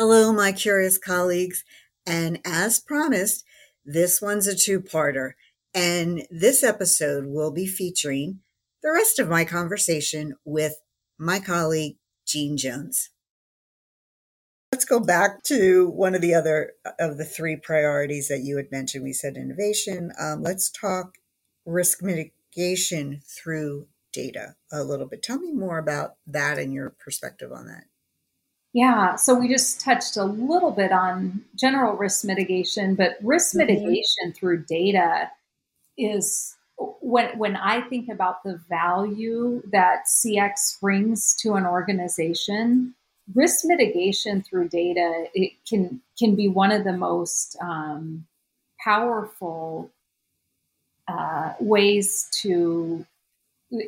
Hello, my curious colleagues. And as promised, this one's a two parter. And this episode will be featuring the rest of my conversation with my colleague, Jeanne Jones. Let's go back to one of the other of the three priorities that you had mentioned. We said innovation. Um, let's talk risk mitigation through data a little bit. Tell me more about that and your perspective on that. Yeah, so we just touched a little bit on general risk mitigation, but risk mm-hmm. mitigation through data is when when I think about the value that CX brings to an organization, risk mitigation through data it can can be one of the most um, powerful uh, ways to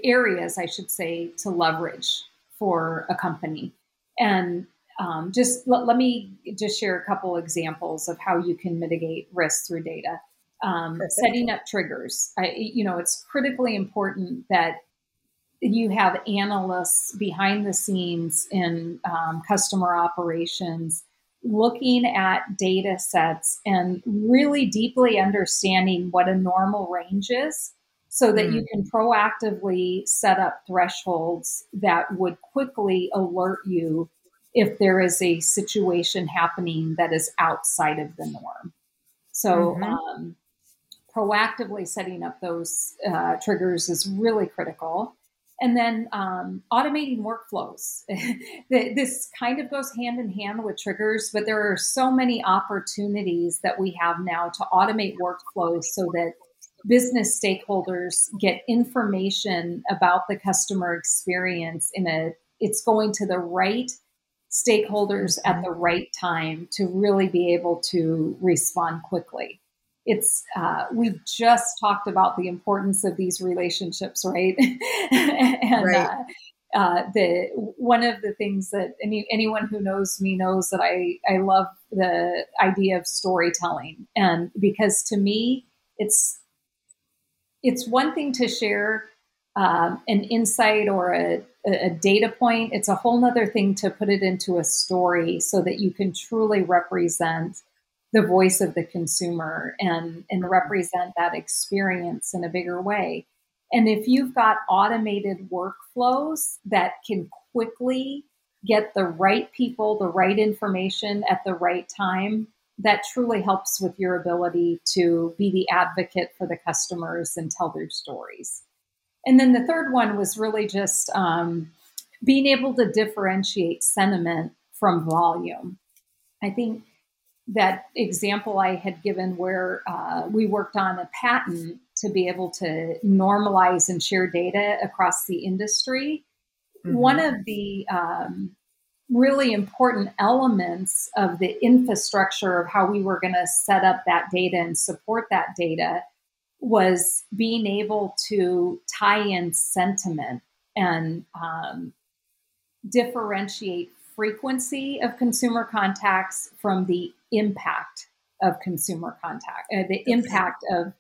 areas, I should say, to leverage for a company. And um, just let, let, me just share a couple examples of how you can mitigate risk through data. Um, setting up triggers. I, you know, it's critically important that you have analysts behind the scenes in um, customer operations looking at data sets and really deeply understanding what a normal range is so that mm. you can proactively set up thresholds that would quickly alert you if there is a situation happening that is outside of the norm. So, mm-hmm. um, proactively setting up those uh, triggers is really critical. And then um, automating workflows. this kind of goes hand in hand with triggers, but there are so many opportunities that we have now to automate workflows so that business stakeholders get information about the customer experience in a it's going to the right stakeholders at the right time to really be able to respond quickly. It's uh, we just talked about the importance of these relationships, right? and right. Uh, uh, the one of the things that any, anyone who knows me knows that I I love the idea of storytelling, and because to me it's it's one thing to share um, an insight or a, a, data point. It's a whole nother thing to put it into a story so that you can truly represent the voice of the consumer and, and represent that experience in a bigger way. And if you've got automated workflows that can quickly get the right people, the right information at the right time, that truly helps with your ability to be the advocate for the customers and tell their stories. And then the third one was really just um, being able to differentiate sentiment from volume. I think that example I had given where uh, we worked on a patent to be able to normalize and share data across the industry. Mm-hmm. One of the um, really important elements of the infrastructure of how we were going to set up that data and support that data was being able to tie in sentiment and um, differentiate frequency of consumer contacts from the impact of consumer contact, uh, the impact of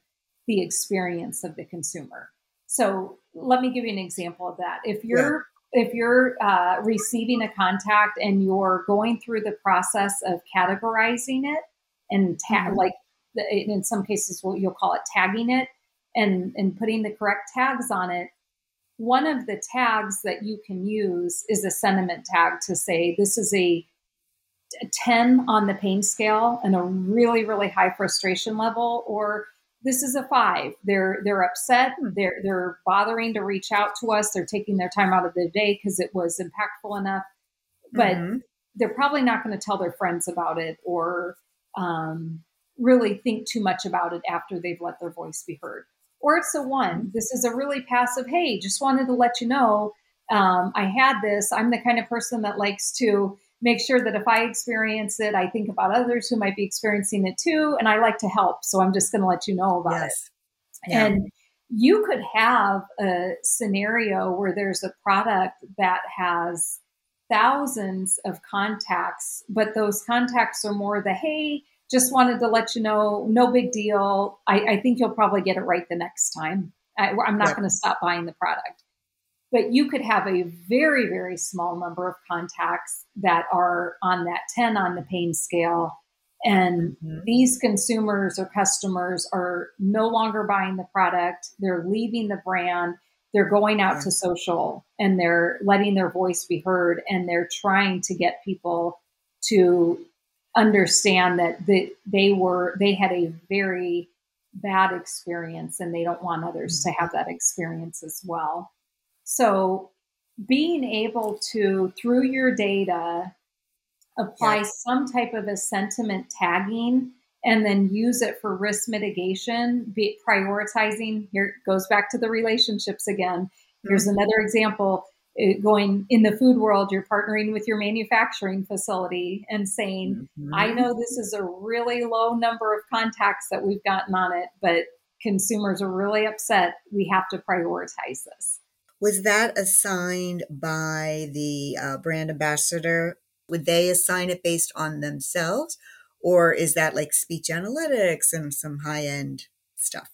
the experience of the consumer. So let me give you an example of that. If you're yeah. if you're uh, receiving a contact and you're going through the process of categorizing it and ta- mm-hmm. like in some cases you'll call it tagging it and and putting the correct tags on it. One of the tags that you can use is a sentiment tag to say this is a 10 on the pain scale and a really really high frustration level or this is a 5 they're they're upset. Hmm. they're they're bothering to reach out to us. They're taking their time out of the day because it was impactful enough. But mm-hmm. they're probably not going to tell their friends about it or um, really think too much about it after they've let their voice be heard. Or it's a one. This is a really passive, hey, just wanted to let you know um, I had this. I'm the kind of person that likes to make sure that if I experience it, I think about others who might be experiencing it too, and I like to help. So I'm just going to let you know about yes. it. Yeah. And you could have a scenario where there's a product that has thousands of contacts, but those contacts are more the hey, just wanted to let you know, no big deal. I, I think you'll probably get it right the next time. I, am not going to stop buying the product. But you could have a very, very small number of contacts that are on that 10 on the pain scale. And mm-hmm. these consumers or customers are no longer buying the product, they're leaving the brand, they're going out yeah. to social and they're letting their voice be heard and they're trying to get people to understand that the, they were they had a very bad experience and they don't want others to have that experience as well. So being able to, through your data, apply yes. some type of a sentiment tagging and then use it for risk mitigation, be prioritizing. Here goes back to the relationships again. Here's mm-hmm. another example going in the food world, you're partnering with your manufacturing facility and saying, mm-hmm. I know this is a really low number of contacts that we've gotten on it, but consumers are really upset. We have to prioritize this. Was that assigned by the uh, brand ambassador? Would they assign it based on themselves? Or is that like speech analytics and some high end stuff?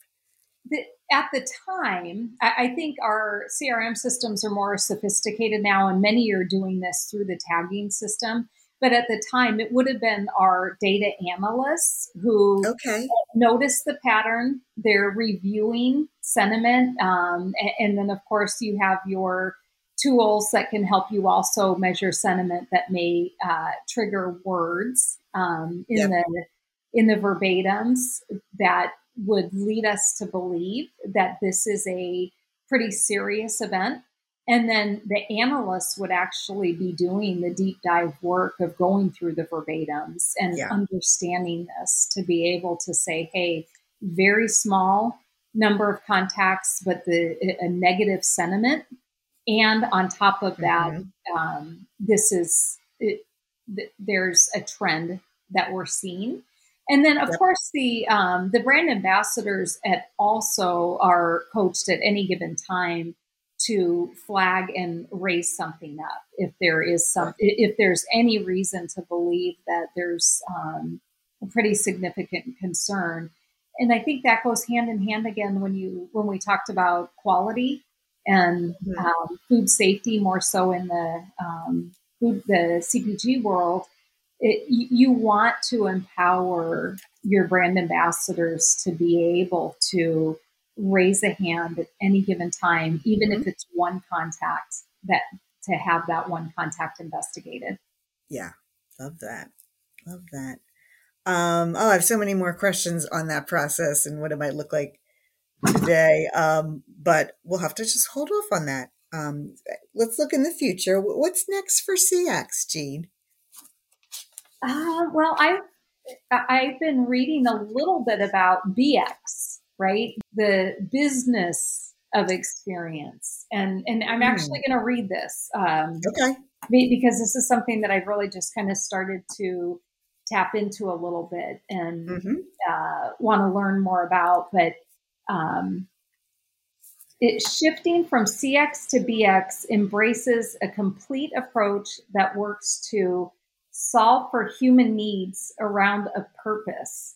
The, at the time, I, I, think our CRM systems are more sophisticated now, and many are doing this through the tagging system. But at the time, it would have been our data analysts who okay. noticed the pattern. They're reviewing sentiment. Um, and, and, then, of course, you have your tools that can help you also measure sentiment that may uh, trigger words um, in yep. the in the verbatims that would lead us to believe that this is a pretty serious event. And then the analysts would actually be doing the deep dive work of going through the verbatims and yeah. understanding this to be able to say, hey, very small number of contacts, but the a negative sentiment. And on top of that, mm-hmm. um, this is it, th- there's a trend that we're seeing and then, of yep. course, the um, the brand ambassadors at also are coached at any given time to flag and raise something up if there is some if there's any reason to believe that there's um, a pretty significant concern. And I think that goes hand in hand again when you when we talked about quality and mm-hmm. um, food safety more so in the um, food the CPG world it, you want to empower your brand ambassadors to be able to raise a hand at any given time, even mm-hmm. if it's one contact that to have that one contact investigated. Yeah, love that. Love that. Um, oh, I have so many more questions on that process and what it might look like today. Um, but we'll have to just hold off on that. Um, let's look in the future. What's next for CX, Jeanne? Uh, well, I've I've been reading a little bit about BX, right? The business of experience, and and I'm actually hmm. going to read this. Um, okay. Because this is something that I've really just kind of started to tap into a little bit and mm-hmm. uh, want to learn more about, but. Um, it, shifting from CX to BX embraces a complete approach that works to solve for human needs around a purpose.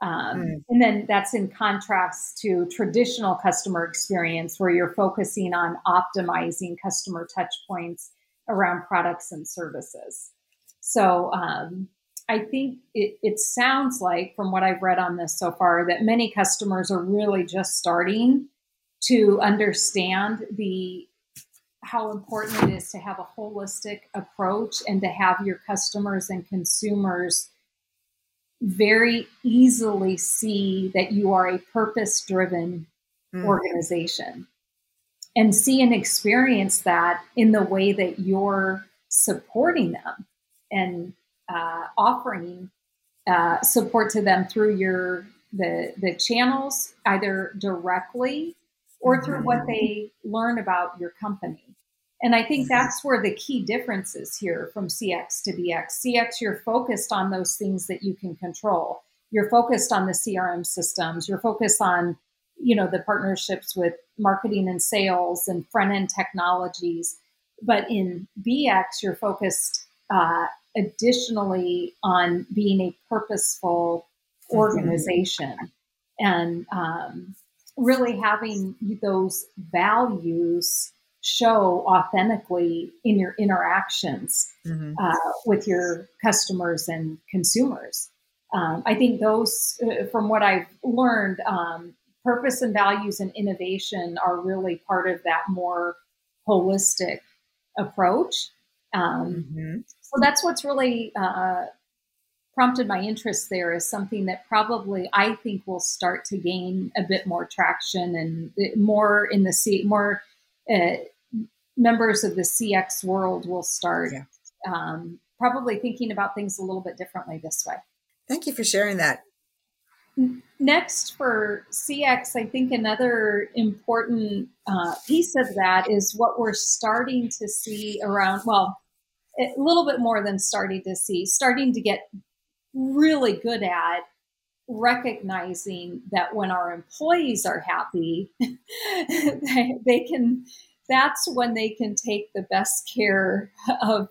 Um, mm. And then that's in contrast to traditional customer experience where you're focusing on optimizing customer touch points around products and services. So um, I think it, it sounds like, from what I've read on this so far, that many customers are really just starting to understand the how important it is to have a holistic approach and to have your customers and consumers very easily see that you are a purpose driven mm. organization and see and experience that in the way that you're supporting them and uh, offering uh, support to them through your the the channels either directly or through what mm-hmm. they learn about your company. And I think that's where the key difference is here from CX to BX. CX, you're focused on those things that you can control. You're focused on the CRM systems. You're focused on, you know, the partnerships with marketing and sales and front end technologies. But in BX, you're focused uh, additionally on being a purposeful mm-hmm. organization and um, really having those values show authentically in your interactions mm-hmm. uh, with your customers and consumers. Um, I think those, uh, from what I've learned, um, purpose and values and innovation are really part of that more holistic approach. Um, mm-hmm. So that's what's really uh, prompted my interest there is something that probably I think will start to gain a bit more traction and more in the C more uh, members of the CX world will start yeah. um, probably thinking about things a little bit differently this way. Thank you for sharing that. Next, for CX, I think another important uh, piece of that is what we're starting to see around, well, a little bit more than starting to see, starting to get really good at recognizing that when our employees are happy, they, they, can, that's when they can take the best care of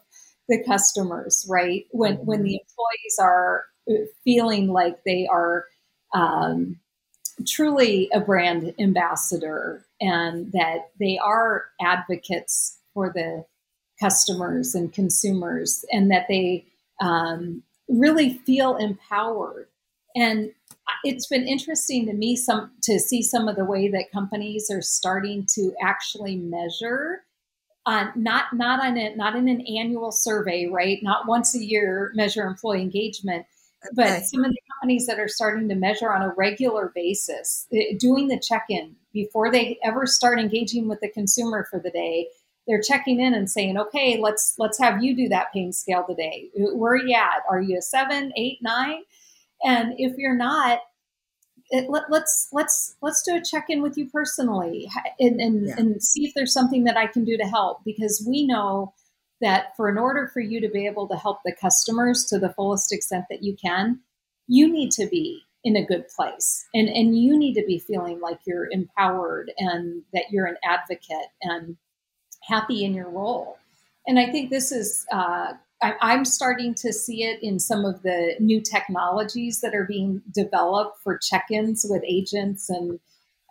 the customers, right? When, when the employees are feeling like they are um, truly a brand ambassador and that they are advocates for the customers and consumers and that they um, really feel empowered. And it's been interesting to me some to see some of the way that companies are starting to actually measure uh, not not on it not in an annual survey right not once a year measure employee engagement but okay. some of the companies that are starting to measure on a regular basis eh, doing the check-in before they ever start engaging with the consumer for the day they're checking in and saying, okay, let's let's have you do that pain scale today. Where are you at? Are you a seven, eight, nine? And if you're not, it, let, us let's, let's let's do a check in with you personally and and, yeah. and see if there's something that I can do to help because we know that for in order for you to be able to help the customers to the fullest extent that you can, you need to be in a good place and and you need to be feeling like you're empowered and that you're an advocate and happy in your role. And I think this is, uh, I, am starting to see it in some of the new technologies that are being developed for check ins with agents and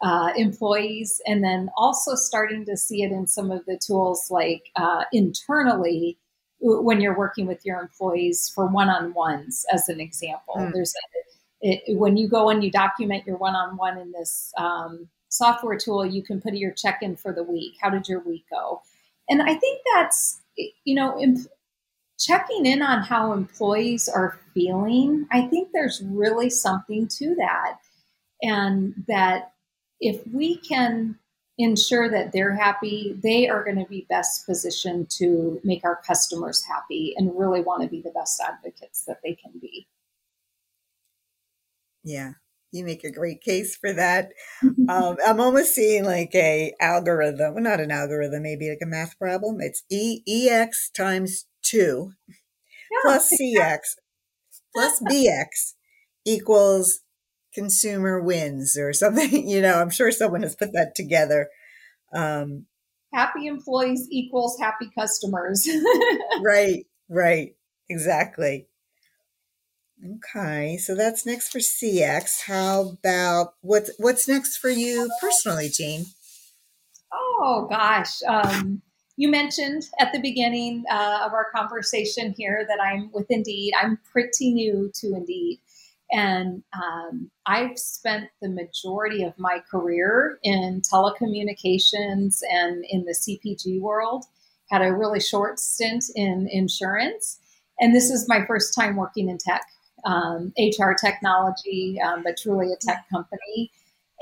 uh, employees. And then also starting to see it in some of the tools like uh, internally when you're working with your employees for one on ones, as an example. Mm. There's a, it, when you go and you document your one on one in this um, software tool, you can put your check in for the week. How did your week go? And I think that's, you know, checking in on how employees are feeling. I think there's really something to that. And that if we can ensure that they're happy, they are going to be best positioned to make our customers happy and really want to be the best advocates that they can be. Yeah, you make a great case for that. Um, I'm almost seeing like a algorithm, well, not an algorithm, maybe like a math problem. It's E E X times two yeah, plus CX plus BX equals consumer wins or something. You know, I'm sure someone has put that together. Um, happy employees equals happy customers. right, right, exactly. Okay, so that's next for CX. How about what's what's next for you personally, Jeanne? Oh gosh, um, you mentioned at the beginning uh, of our conversation here that I'm with Indeed. I'm pretty new to Indeed, and um, I've spent the majority of my career in telecommunications and in the CPG world. Had a really short stint in insurance, and this is my first time working in tech um, HR technology, um, but truly a tech company.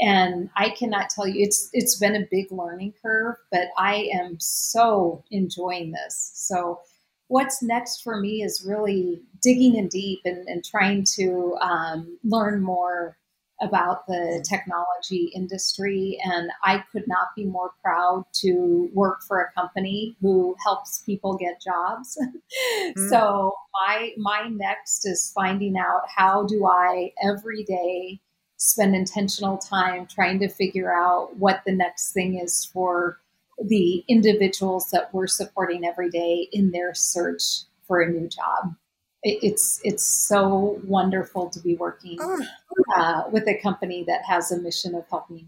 And I cannot tell you, it's it's been a big learning curve, but I am so enjoying this. So, what's next for me is really digging in deep and, and trying to um, learn more about the technology industry. And I could not be more proud to work for a company who helps people get jobs. Mm. So my my next is finding out how do I every day spend intentional time trying to figure out what the next thing is for the individuals that we're supporting every day in their search for a new job it's it's so wonderful to be working oh. uh, with a company that has a mission of helping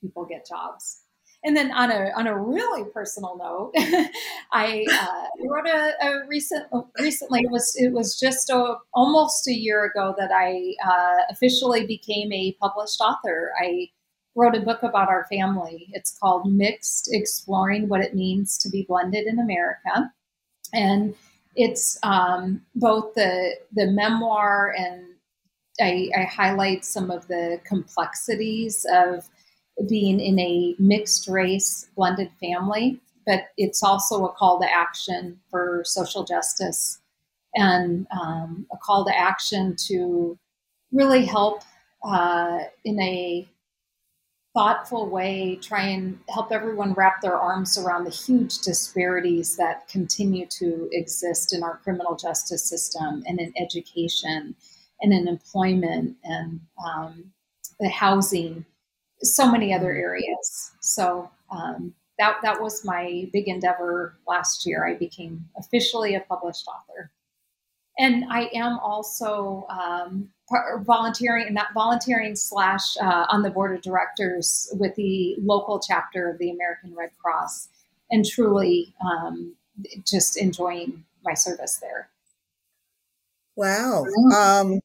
people get jobs. And then on a on a really personal note, I uh, wrote a, a, recent recently it was it was just a, almost a year ago that I uh, officially became a published author. I wrote a book about our family. It's called Mixed: Exploring What It Means to Be Blended in America, and it's um, both the the memoir and I, I, highlight some of the complexities of being in a mixed race blended family but it's also a call to action for social justice and um, a call to action to really help uh, in a thoughtful way try and help everyone wrap their arms around the huge disparities that continue to exist in our criminal justice system and in education and in employment and um, the housing, so many other areas. So um, that that was my big endeavor last year. I became officially a published author, and I am also um, volunteering and not volunteering slash uh, on the board of directors with the local chapter of the American Red Cross, and truly um, just enjoying my service there. Wow, um,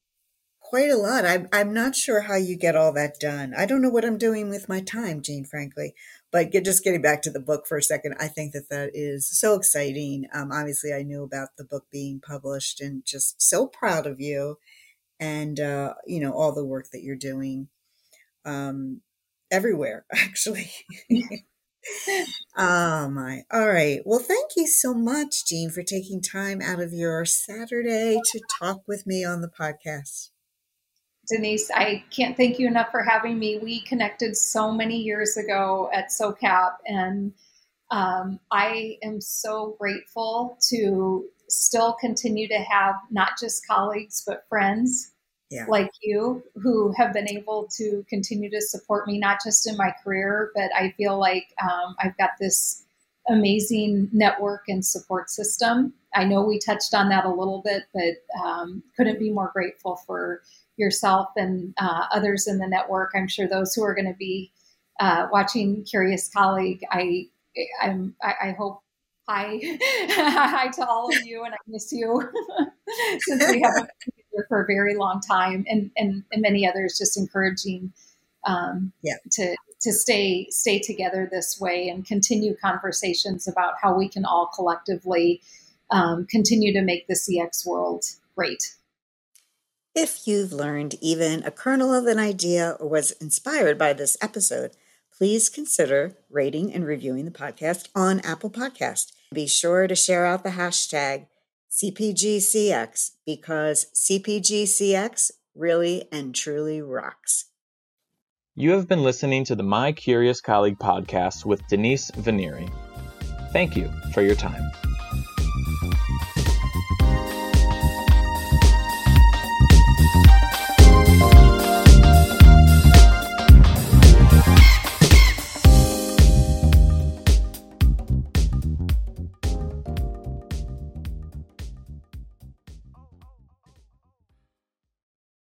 quite a lot. I'm I'm not sure how you get all that done. I don't know what I'm doing with my time, Jeanne. Frankly, but get, just getting back to the book for a second, I think that that is so exciting. Um, obviously, I knew about the book being published, and just so proud of you and uh, you know all the work that you're doing um, everywhere actually oh my all right well thank you so much jeanne for taking time out of your saturday to talk with me on the podcast denise i can't thank you enough for having me we connected so many years ago at socap and um, i am so grateful to still continue to have not just colleagues but friends yeah. like you who have been able to continue to support me not just in my career but i feel like um, i've got this amazing network and support system i know we touched on that a little bit but um, couldn't be more grateful for yourself and uh, others in the network i'm sure those who are going to be uh, watching curious colleague i I'm, I, I hope hi hi to all of you and i miss you since we haven't been here for a very long time and and, and many others just encouraging um, yeah. to to stay stay together this way and continue conversations about how we can all collectively um, continue to make the cx world great if you've learned even a kernel of an idea or was inspired by this episode please consider rating and reviewing the podcast on Apple Podcast. Be sure to share out the hashtag CPGCX because CPGCX really and truly rocks. You have been listening to the My Curious Colleague podcast with Denise Venneri. Thank you for your time.